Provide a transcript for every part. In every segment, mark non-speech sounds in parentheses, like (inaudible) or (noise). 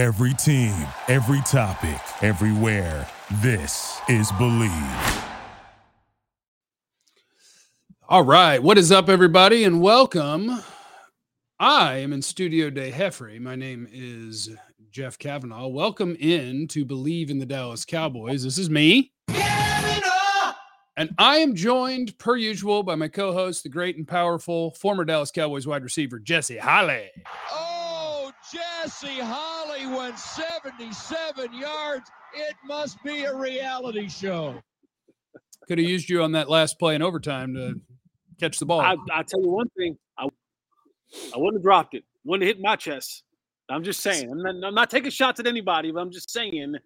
Every team, every topic, everywhere. This is Bleav. All right. What is up, everybody, and welcome. I am in Studio de Jeffrey. My name is Jeff Kavanaugh. Welcome in to Bleav in the Dallas Cowboys. This is me. And I am joined, per usual, by my co host, the great and powerful former Dallas Cowboys wide receiver, Jesse Holley. Oh, Jesse Holley went 77 yards. It must be a reality show. Could have used you on that last play in overtime to catch the ball. I, I tell you one thing, I, I wouldn't have dropped it. Wouldn't have hit my chest. I'm just saying. I'm not, I'm not taking shots at anybody, but I'm just saying,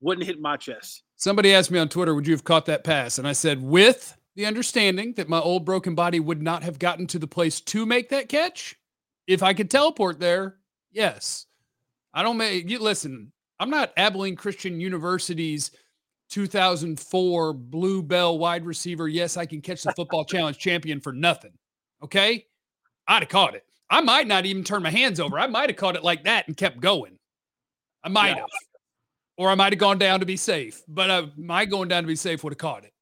wouldn't hit my chest. Somebody asked me on Twitter, would you have caught that pass? And I said, with the understanding that my old broken body would not have gotten to the place to make that catch, if I could teleport there, yes. I don't make you listen. I'm not Abilene Christian University's 2004 Blue Bell wide receiver. Yes, I can catch the football (laughs) challenge champion for nothing. Okay. I'd have caught it. I might not even turn my hands over. I might have caught it like that and kept going. I might Yeah. have. Or I might have gone down to be safe. But uh, my going down to be safe would have caught it.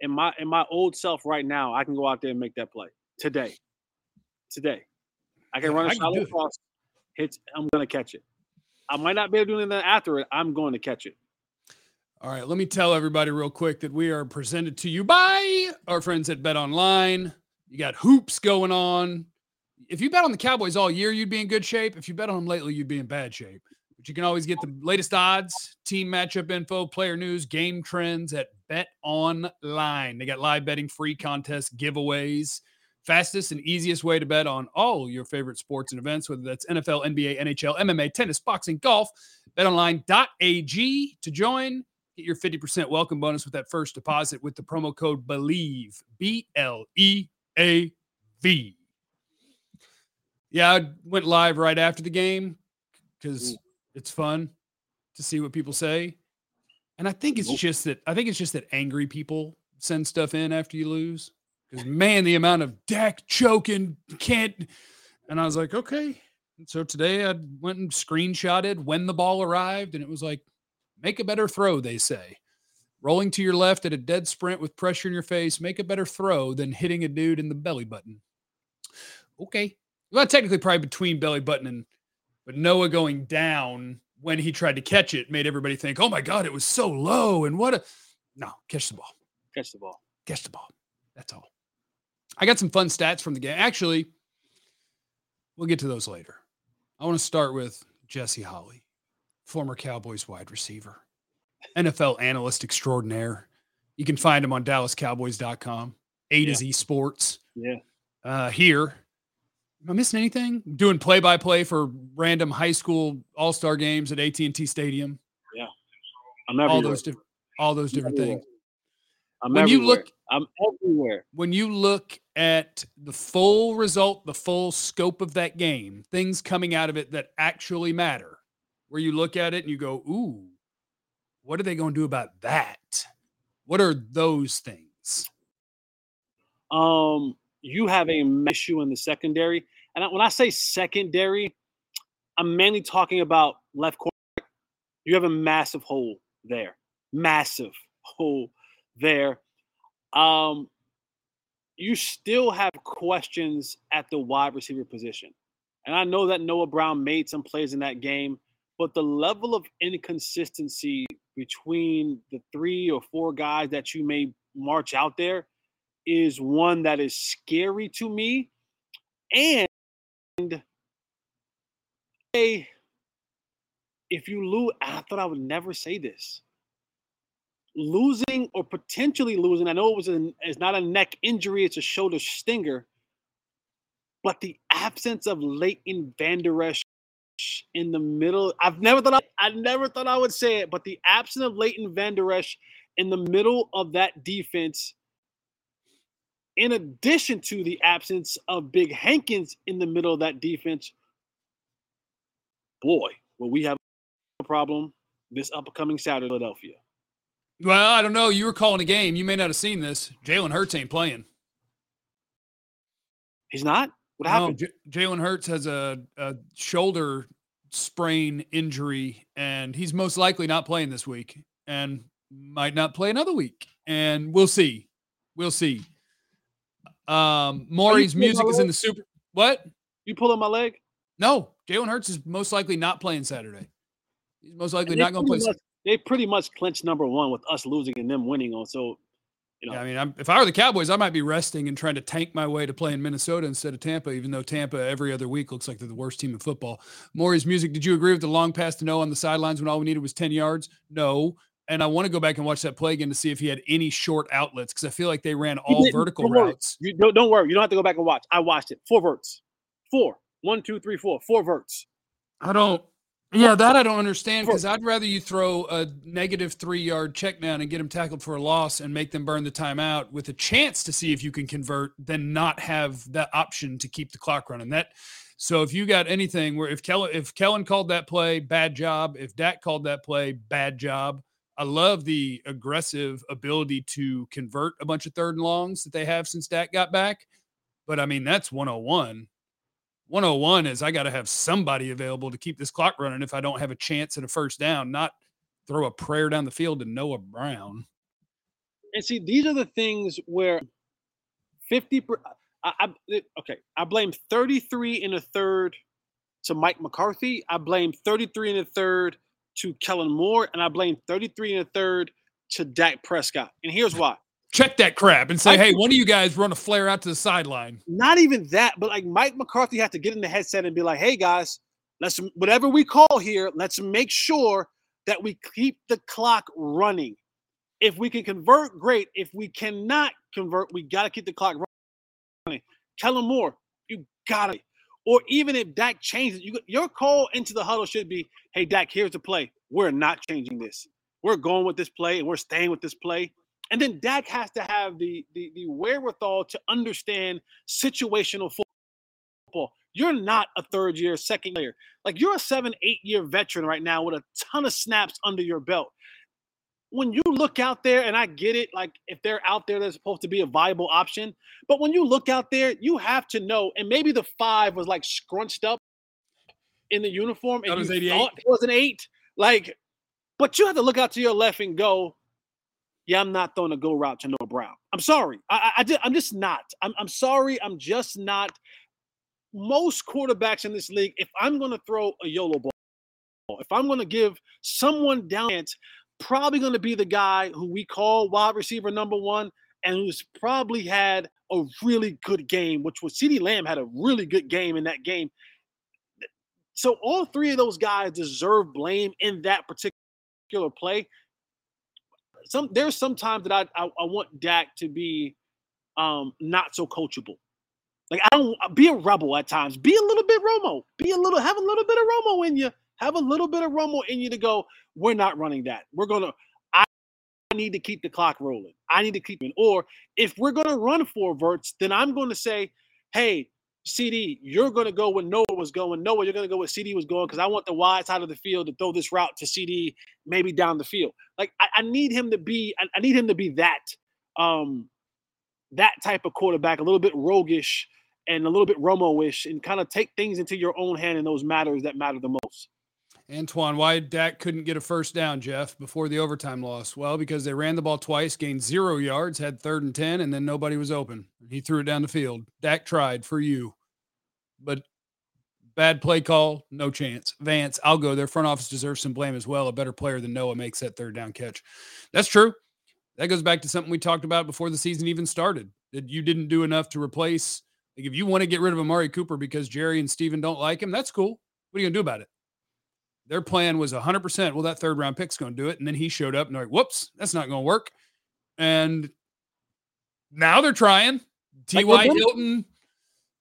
In my in my old self right now, I can go out there and make that play today. Today, I can Yeah, run a I shallow cross. Hits. I'm gonna catch it. I might not be able to do anything after it. I'm going to catch it. All right, let me tell everybody real quick that we are presented to you by our friends at Bet Online. You got hoops going on. If you bet on the Cowboys all year, you'd be in good shape. If you bet on them lately, you'd be in bad shape. But you can always get the latest odds, team matchup info, player news, game trends at Bet Online. They got live betting, free contests, giveaways. Fastest and easiest way to bet on all your favorite sports and events, whether that's NFL, NBA, NHL, MMA, tennis, boxing, golf. BetOnline.ag to join. Get your 50% welcome bonus with that first deposit with the promo code BLEAV. B L E A V. Yeah, I went live right after the game because it's fun to see what people say. And I think it's just that I think it's just that angry people send stuff in after you lose. Because man, the amount of Dak choking can't. And I was like, okay. And so today I went and screenshotted when the ball arrived, and it was like, make a better throw, they say. Rolling to your left at a dead sprint with pressure in your face, make a better throw than hitting a dude in the belly button. Okay. Well, technically, probably between belly button and, but Noah going down when he tried to catch it made everybody think, oh my God, it was so low. And what a, no, catch the ball Catch the ball. catch the ball. That's all. I got some fun stats from the game. Actually, we'll get to those later. I want to start with Jesse Holley, former Cowboys wide receiver, NFL analyst extraordinaire. You can find him on DallasCowboys.com, A to Yeah. Z Sports. Yeah. Uh, here, am I missing anything? Doing play by play for random high school all star games at AT and T Stadium. Yeah, I'm All everywhere. those different, all those different Everywhere. things. I'm when you everywhere. look- I'm everywhere. when you look at the full result, the full scope of that game, things coming out of it that actually matter, where you look at it and you go, ooh, what are they going to do about that? What are those things? Um, you have a issue in the secondary, and when I say secondary, I'm mainly talking about left corner. You have a massive hole there, massive hole there. Um, you still have questions at the wide receiver position, and I know that Noah Brown made some plays in that game, but the level of inconsistency between the three or four guys that you may march out there is one that is scary to me. And hey, if you lose, I thought I would never say this. Losing or potentially losing, I know it was a, it's not a neck injury, it's a shoulder stinger, but the absence of Leighton Vander Esch in the middle, I've never thought I, I never thought I would say it, but the absence of Leighton Vander Esch in the middle of that defense in addition to the absence of Big Hankins in the middle of that defense, boy, will we have a problem this upcoming Saturday, Philadelphia. Well, I don't know. You were calling a game. You may not have seen this. Jalen Hurts ain't playing. He's not. What No, happened? J- Jalen Hurts has a, a shoulder sprain injury, and he's most likely not playing this week and might not play another week. And we'll see. We'll see. Um, Maury's music is in the super. What? You pulling my leg? No, Jalen Hurts is most likely not playing Saturday. He's most likely not going to play. Much, they pretty much clinched number one with us losing and them winning on. So, you know, yeah, I mean, I'm, if I were the Cowboys, I might be resting and trying to tank my way to play in Minnesota instead of Tampa. Even though Tampa every other week looks like they're the worst team in football. Maury's music. Did you agree with the long pass to no on the sidelines when all we needed was ten yards? No. And I want to go back and watch that play again to see if he had any short outlets because I feel like they ran all vertical don't routes. You, don't, don't worry, you don't have to go back and watch. I watched it. Four verts, four, one, two, three, four, four verts. I don't. Yeah, that I don't understand because I'd rather you throw a negative three yard check down and get them tackled for a loss and make them burn the timeout with a chance to see if you can convert than not have that option to keep the clock running. That so if you got anything where if Kellen if Kellen called that play, bad job. If Dak called that play, bad job. I love the aggressive ability to convert a bunch of third and longs that they have since Dak got back. But I mean, that's 101. 101 is I got to have somebody available to keep this clock running if I don't have a chance at a first down, not throw a prayer down the field to Noah Brown. And see, these are the things where 50 per, I, I, eh, okay, I blame 33 in a third to Mike McCarthy. I blame 33 in a third to Kellen Moore, and I blame 33 and a third to Dak Prescott. And here's why. Check that crap and say, I, hey, one of you guys run a flare out to the sideline. Not even that, but like Mike McCarthy had to get in the headset and be like, hey guys, let's whatever we call here, let's make sure that we keep the clock running. If we can convert, great. If we cannot convert, we got to keep the clock running. Tell Kellen Moore, you got to or even if Dak changes, you, your call into the huddle should be, "Hey Dak, here's the play. We're not changing this. We're going with this play, and we're staying with this play." And then Dak has to have the the, the wherewithal to understand situational football. You're not a third year, second year. Like you're a seven, eight year veteran right now with a ton of snaps under your belt when you look out there, and I get it, like if they're out there, they're supposed to be a viable option. But when you look out there, you have to know, and maybe the five was like scrunched up in the uniform, and you thought it was an eight. Like, but you have to look out to your left and go, yeah, I'm not throwing a go route to Noah Brown. I'm sorry. I, I, I am just not. I'm, I'm sorry. I'm just not. Most quarterbacks in this league, if I'm going to throw a YOLO ball, if I'm going to give someone down probably going to be the guy who we call wide receiver number one and who's probably had a really good game, which was CeeDee Lamb had a really good game in that game. So all three of those guys deserve blame in that particular play. Some there's some times that I I, I want Dak to be um not so coachable. Like I don't be a rebel at times. Be a little bit Romo. Be a little have a little bit of Romo in you have a little bit of Romo in you to go, we're not running that. We're to, I need to keep the clock rolling. I need to keep it. Or if we're to run four verts, then I'm to say, hey, CeeDee, you're going to go when Noah was going. Noah, you're going to go where CeeDee was going because I want the wide side of the field to throw this route to CeeDee, maybe down the field. Like I, I need him to be, I, I, need him to be that, um, that type of quarterback, a little bit roguish and a little bit Romo-ish, and kind of take things into your own hand in those matters that matter the most. Antoine, why Dak couldn't get a first down, Jeff, before the overtime loss? Well, because they ran the ball twice, gained zero yards, had third and 10, and then nobody was open. He threw it down the field. Dak tried for you, but bad play call, no chance. Vance, I'll go. Their front office deserves some blame as well. A better player than Noah makes that third down catch. That's true. That goes back to something we talked about before the season even started that you didn't do enough to replace. Like, if you want to get rid of Amari Cooper because Jerry and Steven don't like him, that's cool. What are you going to do about it? Their plan was 100%. Well, that third round pick's going to do it. And then he showed up and they're like, whoops, that's not going to work. And now they're trying. T.Y. Hilton,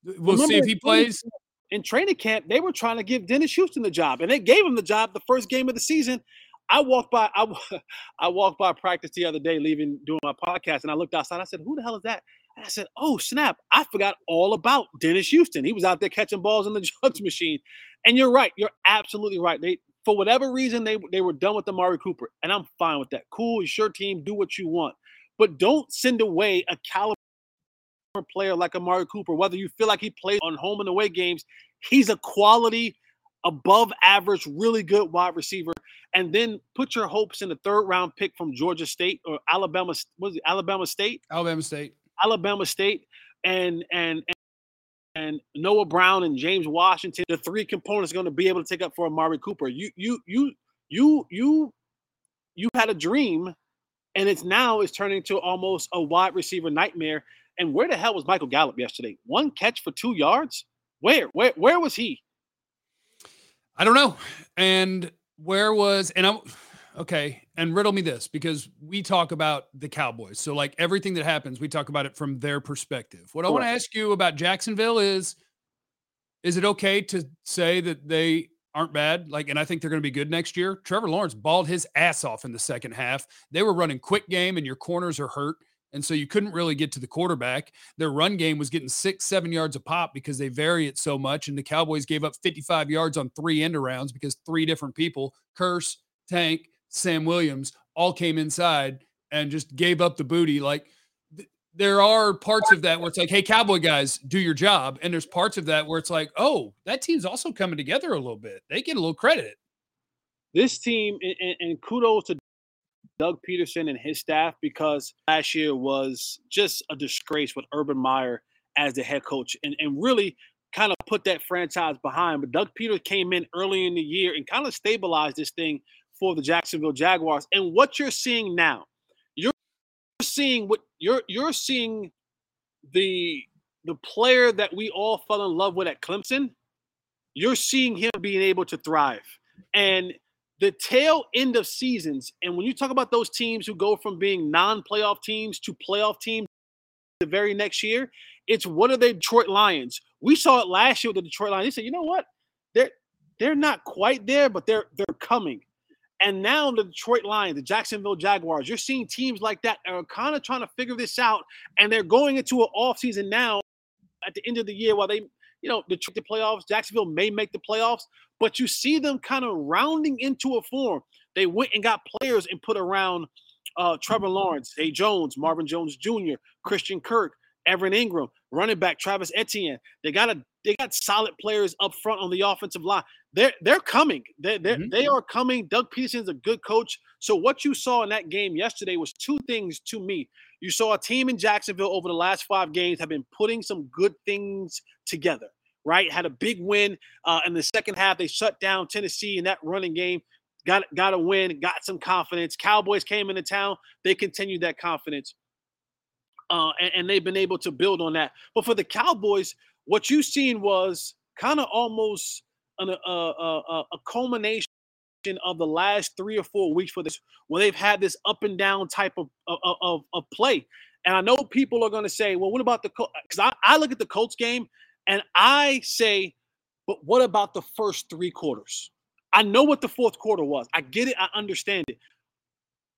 we'll see if he plays. In training camp, they were trying to give Dennis Houston the job, and they gave him the job the first game of the season. I walked by, I, (laughs) I walked by practice the other day, leaving doing my podcast, and I looked outside. I said, "Who the hell is that?" And I said, "Oh snap! I forgot all about Dennis Houston. He was out there catching balls in the (laughs) jugs machine." And you're right. You're absolutely right. They for whatever reason they they were done with Amari Cooper, and I'm fine with that. Cool, it's your team. Do what you want, but don't send away a caliber player like Amari Cooper. Whether you feel like he plays on home and away games, he's a quality above average, really good wide receiver, and then put your hopes in the third round pick from Georgia State or Alabama. Was it Alabama State? Alabama State. Alabama State, and and and Noah Brown and James Washington, the three components are going to be able to take up for Amari Cooper. You you you you you you had a dream, and it's now it's turning to almost a wide receiver nightmare. And where the hell was Michael Gallup yesterday? One catch for two yards. Where where where was he? I don't know. And where was and I'm okay. And riddle me this because we talk about the Cowboys. So like everything that happens, we talk about it from their perspective. What I want to ask you about Jacksonville is is it okay to say that they aren't bad. Like, and I think they're going to be good next year. Trevor Lawrence balled his ass off in the second half. They were running quick game, and your corners are hurt. And so you couldn't really get to the quarterback. Their run game was getting six, seven yards a pop because they vary it so much. And the Cowboys gave up 55 yards on three end arounds because three different people, Kearse, Tank, Sam Williams, all came inside and just gave up the booty. Like, there are parts of that where it's like, hey, cowboy guys, do your job. And there's parts of that where it's like, oh, that team's also coming together a little bit. They get a little credit. This team, and, and kudos to Doug Pederson and his staff because last year was just a disgrace with Urban Meyer as the head coach and, and really kind of put that franchise behind. But Doug Peter came in early in the year and kind of stabilized this thing for the Jacksonville Jaguars. And what you're seeing now, you're seeing what you're you're seeing the the player that we all fell in love with at Clemson. You're seeing him being able to thrive. And the tail end of seasons, and when you talk about those teams who go from being non-playoff teams to playoff teams the very next year, it's what are the Detroit Lions? We saw it last year with the Detroit Lions. They said, you know what? They're they're not quite there, but they're they're coming. And now the Detroit Lions, the Jacksonville Jaguars, you're seeing teams like that are kind of trying to figure this out. And they're going into an offseason now at the end of the year while they, you know, the, the playoffs. Jacksonville may make the playoffs, but you see them kind of rounding into a form. They went and got players and put around uh, Trevor Lawrence, Zay Jones, Marvin Jones Jr., Christian Kirk, Evan Engram, running back Travis Etienne. They got a they got solid players up front on the offensive line. They're they're coming. They're, they're mm-hmm. they are coming. Doug Pederson's a good coach. So what you saw in that game yesterday was two things to me. You saw a team in Jacksonville over the last five games have been putting some good things together. Right, had a big win uh, in the second half. They shut down Tennessee in that running game. Got got a win. Got some confidence. Cowboys came into town. They continued that confidence. Uh, and, and, they've been able to build on that. But for the Cowboys, what you seen was kind of almost an, a, a, a culmination of the last three or four weeks for this, where they've had this up and down type of of, of, of play. And I know people are going to say, well, what about the Because I, I look at the Colts game and I say, but what about the first three quarters? I know what the fourth quarter was. I get it. I understand it.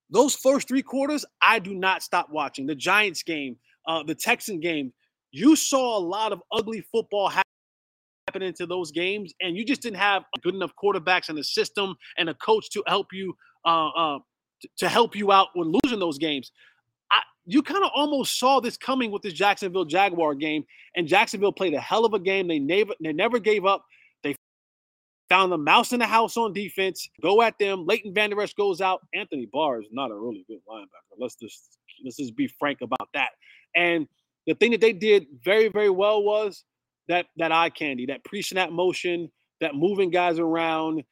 Those first three quarters, I do not stop watching. The Giants game, uh, the Texan game, you saw a lot of ugly football happen into those games, and you just didn't have good enough quarterbacks and a system and a coach to help you uh, uh, to help you out when losing those games. I, you kind of almost saw this coming with this Jacksonville Jaguar game, and Jacksonville played a hell of a game. They never they never gave up They found the mouse in the house on defense. Go at them. Leighton Vander Esch goes out. Anthony Barr is not a really good linebacker. Let's just let's just be frank about that. And the thing that they did very very well was that that eye candy, that pre-snap motion, that moving guys around.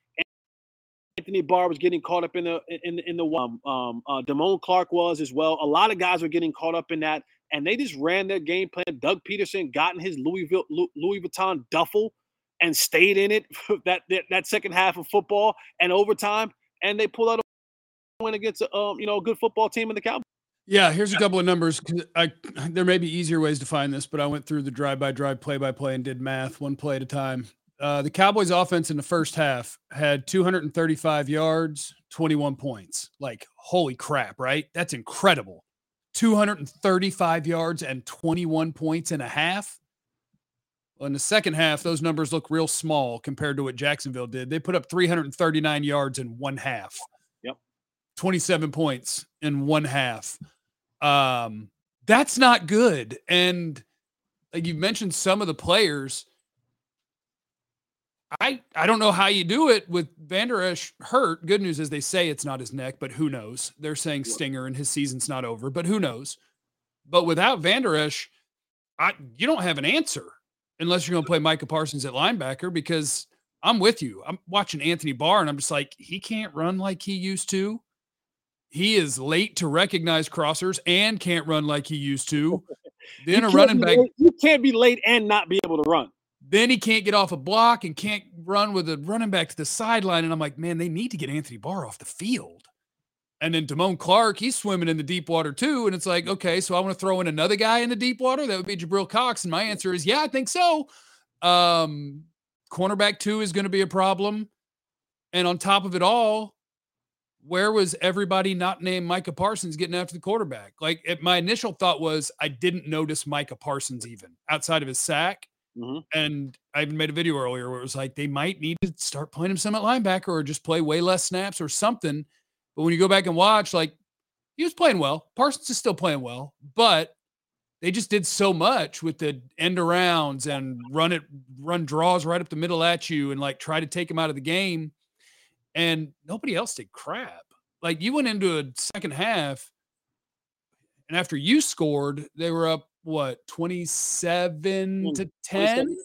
Anthony Barr was getting caught up in the in in the um um uh, Damone Clark was as well. A lot of guys were getting caught up in that, and they just ran their game plan. Doug Pederson got in his Louisville Louis Vuitton duffel and stayed in it (laughs) that, that that second half of football and overtime, and they pulled out a win against um, you know a good football team in the Cowboys. Yeah, here's a couple of numbers. I there may be easier ways to find this, but I went through the drive by drive, play by play, and did math one play at a time. Uh, the Cowboys' offense in the first half had 235 yards, 21 points. Like, holy crap, right? That's incredible. 235 yards and 21 points and a half. Well, in the second half, those numbers look real small compared to what Jacksonville did. They put up 339 yards in one half. Yep. 27 points in one half. Um, that's not good. And like you mentioned some of the players. I I don't know how you do it with Vander Esch hurt. Good news is they say it's not his neck, but who knows? They're saying stinger and his season's not over, but who knows? But without Vander Esch, I you don't have an answer unless you're going to play Micah Parsons at linebacker because I'm with you. I'm watching Anthony Barr and I'm just like he can't run like he used to. He is late to recognize crossers and can't run like he used to. (laughs) Then a running back. Late. You can't be late and not be able to run. Then he can't get off a block and can't run with a running back to the sideline. And I'm like, man, they need to get Anthony Barr off the field. And then Damone Clark, he's swimming in the deep water too. And it's like, okay, so I want to throw in another guy in the deep water. That would be Jabril Cox. And my answer is, yeah, I think so. Um, cornerback two is going to be a problem. And on top of it all, where was everybody not named Micah Parsons getting after the quarterback? Like, it, my initial thought was I didn't notice Micah Parsons even outside of his sack. Mm-hmm. And I even made a video earlier where it was like they might need to start playing him some at linebacker or just play way less snaps or something. But when you go back and watch, like he was playing well. Parsons is still playing well, but they just did so much with the end arounds and run it, run draws right up the middle at you and like try to take him out of the game. And nobody else did crap. Like you went into a second half, and after you scored, they were up what 27 to 10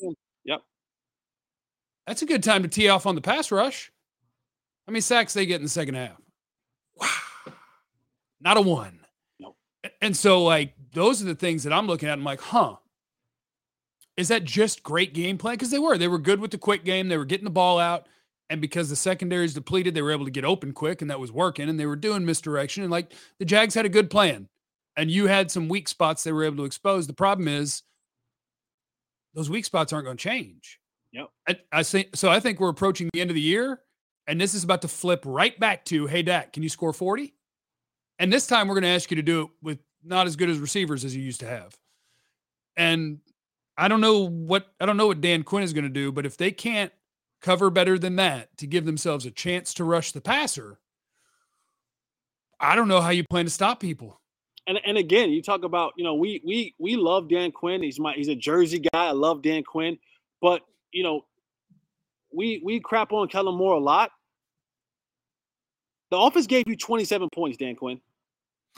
yep. That's a good time to tee off on the pass rush. How many sacks they get in the second half? Wow. Not a one. Nope. and so like those are the things that i'm looking at i'm like huh. Is that just great game plan because they were. They were good with the quick game. They were getting the ball out and because the secondary is depleted they were able to get open quick and that was working and they were doing misdirection and like the jags had a good plan and you had some weak spots they were able to expose. The problem is those weak spots aren't going to change. Yep. I, I think so. I think we're approaching the end of the year, and this is about to flip right back to, hey, Dak, can you score 40? And this time we're going to ask you to do it with not as good as receivers as you used to have. And I don't know what I don't know what Dan Quinn is going to do, but if they can't cover better than that to give themselves a chance to rush the passer, I don't know how you plan to stop people and and again, you talk about you know we we we love Dan Quinn. He's my he's a Jersey guy. I love Dan Quinn, but you know we we crap on Kellen Moore a lot. The office gave you 27 points, Dan Quinn.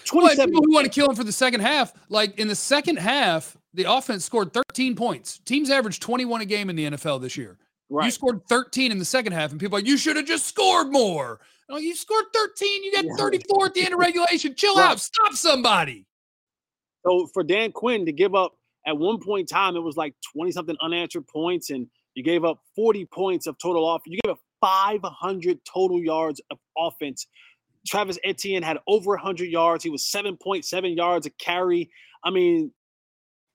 27 well, people who want to kill him for the second half, like in the second half, the offense scored 13 points. Teams average 21 a game in the NFL this year. Right. You scored 13 in the second half, and people are like, you should have just scored more. Oh, you scored 13. You got 34 at the end of regulation. Chill right. out. Stop somebody. So for Dan Quinn to give up at one point in time, it was like 20 something unanswered points, and you gave up 40 points of total off. You gave up 500 total yards of offense. Travis Etienne had over 100 yards. He was 7.7 yards a carry. I mean,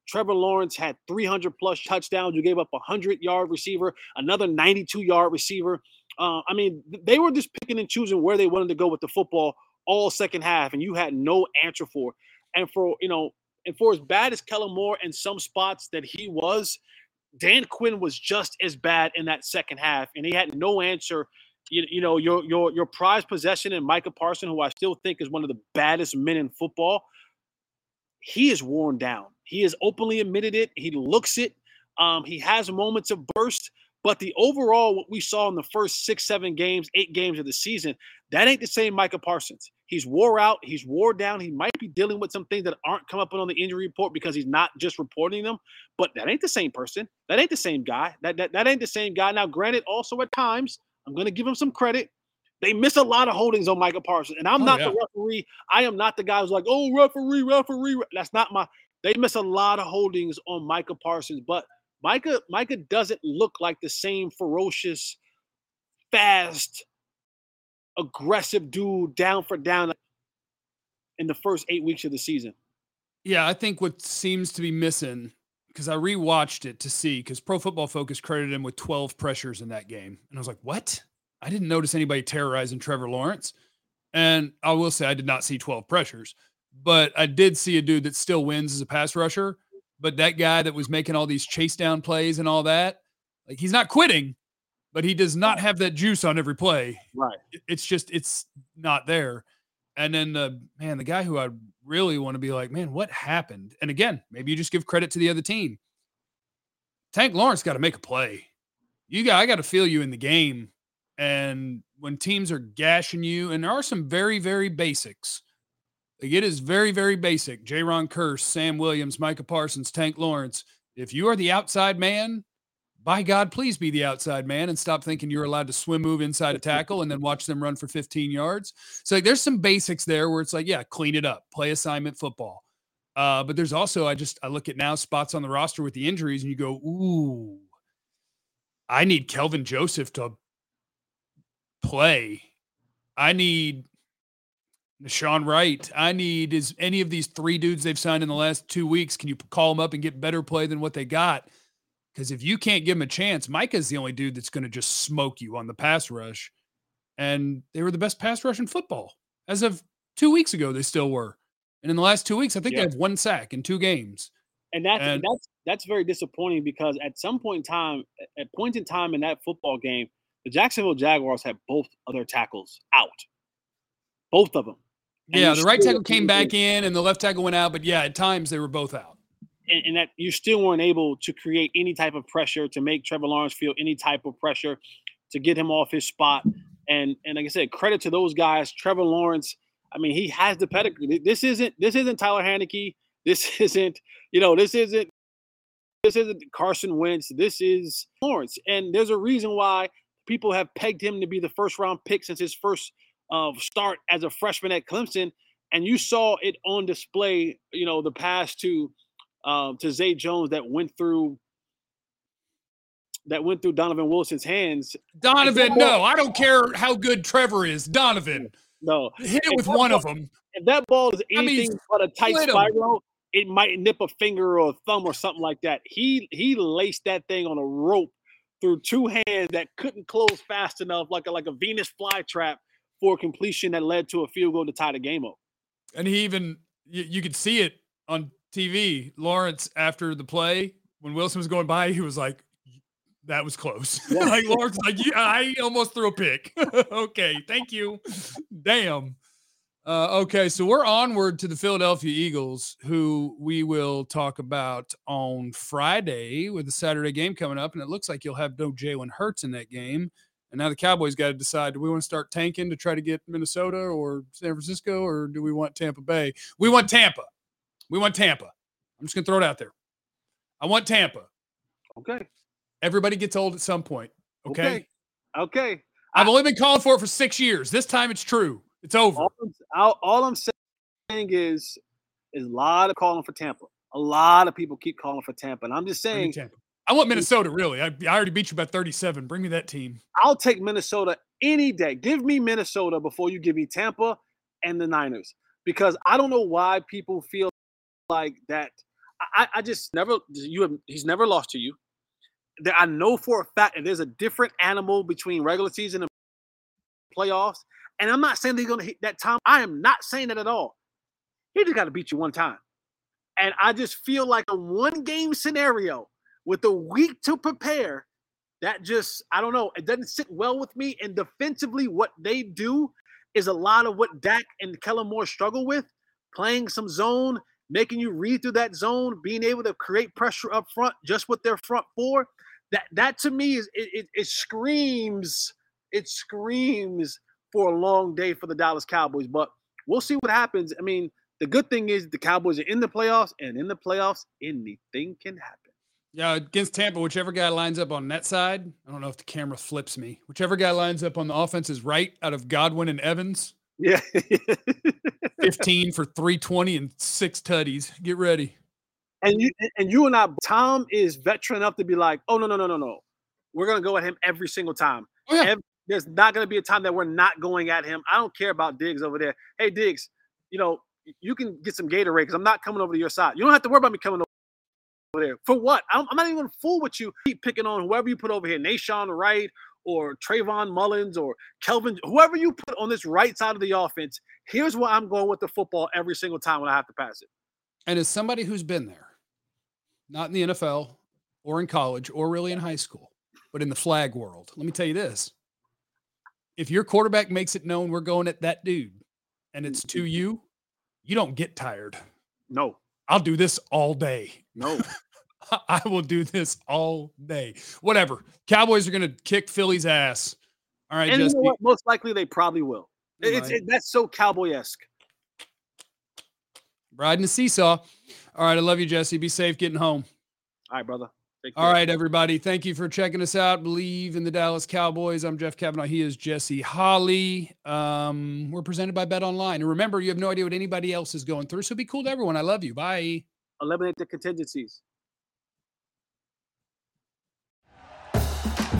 Trevor Lawrence had 300 plus touchdowns. You gave up a 100 yard receiver, another 92 yard receiver. Uh, I mean, they were just picking and choosing where they wanted to go with the football all second half, and you had no answer for. And for you know, and for as bad as Kellen Moore in some spots that he was, Dan Quinn was just as bad in that second half, and he had no answer. You, you know, your your your prized possession and Micah Parson, who I still think is one of the baddest men in football, he is worn down. He has openly admitted it. He looks it. Um, he has moments of burst, but the overall, what we saw in the first six, seven games, eight games of the season, that ain't the same Micah Parsons. He's wore out. He's wore down. He might be dealing with some things that aren't come up on the injury report because he's not just reporting them. But that ain't the same person. That ain't the same guy. That that, that ain't the same guy. Now, granted, also at times, I'm going to give him some credit. They miss a lot of holdings on Micah Parsons, and I'm oh, not yeah. the referee. I am not the guy who's like, "Oh, referee, referee." That's not my. They miss a lot of holdings on Micah Parsons, but Micah Micah doesn't look like the same ferocious, fast, aggressive dude down for down in the first eight weeks of the season. Yeah, I think what seems to be missing because I rewatched it to see because Pro Football Focus credited him with 12 pressures in that game, and I was like, "What? I didn't notice anybody terrorizing Trevor Lawrence." And I will say I did not see 12 pressures, but I did see a dude that still wins as a pass rusher but that guy that was making all these chase down plays and all that, like he's not quitting, but he does not have that juice on every play. Right. It's just it's not there. And then the man, the guy who I really want to be like, man, what happened? And again, maybe you just give credit to the other team. Tank Lawrence got to make a play. you got I got to feel you in the game. And when teams are gashing you, and there are some very, very basics. It is very, very basic. Jayron Kearse, Sam Williams, Micah Parsons, Tank Lawrence. If you are the outside man, by God, please be the outside man and stop thinking you're allowed to swim move inside a tackle and then watch them run for 15 yards. So like, there's some basics there where it's like, yeah, clean it up, play assignment football. Uh, but there's also I just I look at now spots on the roster with the injuries and you go, ooh, I need Kelvin Joseph to play. I need Sean Wright. I need is any of these three dudes they've signed in the last two weeks. Can you call them up and get better play than what they got? Because if you can't give them a chance, Micah's the only dude that's going to just smoke you on the pass rush. And they were the best pass rush in football. As of two weeks ago, they still were. And in the last two weeks, I think yeah. they have one sack in two games. And that's and, that's that's very disappointing because at some point in time, at point in time in that football game, the Jacksonville Jaguars had both other tackles out. Both of them. Yeah, the right tackle came back in and the left tackle went out, but yeah, at times they were both out. And, and, that you still weren't able to create any type of pressure to make Trevor Lawrence feel any type of pressure to get him off his spot. And and like I said, credit to those guys. Trevor Lawrence, I mean, he has the pedigree. This isn't this isn't Taylor Heinicke. This (laughs) isn't, you know, this isn't this isn't Carson Wentz. This is Lawrence. And there's a reason why people have pegged him to be the first round pick since his first uh, start as a freshman at Clemson. And you saw it on display, you know, the pass to um, to Zay Jones that went through that went through Donovan Wilson's hands. Donovan, no, I don't care how good Trevor is. Donovan, no, hit it with one ball, of them. If that ball is anything I mean, but a tight spiral, it might nip a finger or a thumb or something like that. He he laced that thing on a rope through two hands that couldn't close fast enough, like a like a Venus flytrap for completion that led to a field goal to tie the game up. And he even you, you could see it on TV. Lawrence after the play when Wilson was going by, he was like, "That was close." (laughs) Yeah. like Lawrence, like yeah, I almost threw a pick. (laughs) okay, thank you. Damn. Uh, okay, so we're onward to the Philadelphia Eagles, who we will talk about on Friday with the Saturday game coming up. And it looks like you'll have no Jalen Hurts in that game. And now the Cowboys got to decide do we want to start tanking to try to get Minnesota or San Francisco, or do we want Tampa Bay? We want Tampa. We want Tampa. I'm just going to throw it out there. I want Tampa. Okay. Everybody gets old at some point. Okay. Okay. okay. I've only been calling for it for six years. This time it's true. It's over. All, all, all I'm saying is, is a lot of calling for Tampa. A lot of people keep calling for Tampa, and I'm just saying. I want Minnesota. Really, I, I already beat you by 37. Bring me that team. I'll take Minnesota any day. Give me Minnesota before you give me Tampa and the Niners, because I don't know why people feel like that. I, I just never. You have. He's never lost to you. I know for a fact that there's a different animal between regular season and playoffs. And I'm not saying they're going to hit that time. I am not saying that at all. He just got to beat you one time. And I just feel like a one game scenario with a week to prepare, that just, I don't know, it doesn't sit well with me. And defensively, what they do is a lot of what Dak and Kellen Moore struggle with playing some zone, making you read through that zone, being able to create pressure up front just with their front four. That, that to me is it, it, it screams, it screams for a long day for the Dallas Cowboys. But we'll see what happens. I mean, the good thing is the Cowboys are in the playoffs, and in the playoffs, anything can happen. Yeah, against Tampa, whichever guy lines up on that side, I don't know if the camera flips me. Whichever guy lines up on the offense's right out of Godwin and Evans. Yeah. (laughs) 15 for 320 and six tutties. Get ready. And you and you and I, Tom is veteran enough to be like, oh no, no, no, no, no. We're gonna go at him every single time. Oh, yeah. every, there's not going to be a time that we're not going at him. I don't care about Diggs over there. Hey, Diggs, you know, you can get some Gatorade because I'm not coming over to your side. You don't have to worry about me coming over there. For what? I'm, I'm not even going to fool with you. Keep picking on whoever you put over here, Nahshon Wright or Trayvon Mullen or Kelvin, whoever you put on this right side of the offense. Here's where I'm going with the football every single time when I have to pass it. And as somebody who's been there, not in the NFL or in college or really in high school, but in the flag world, let me tell you this if your quarterback makes it known we're going at that dude and it's to you, you don't get tired. No. I'll do this all day. No. (laughs) (laughs) I will do this all day. Whatever. Cowboys are going to kick Philly's ass. All right, and you Jesse. know what? Most likely they probably will. They It's it, that's so cowboy esque. Riding the seesaw. All right. I love you, Jesse. Be safe getting home. All right, brother. Take All right, everybody. Thank you for checking us out. Bleav in the Dallas Cowboys. I'm Jeff Kavanaugh. He is Jesse Holley. Um, we're presented by Bet Online. And remember, you have no idea what anybody else is going through. So be cool to everyone. I love you. Bye. Eliminate the contingencies.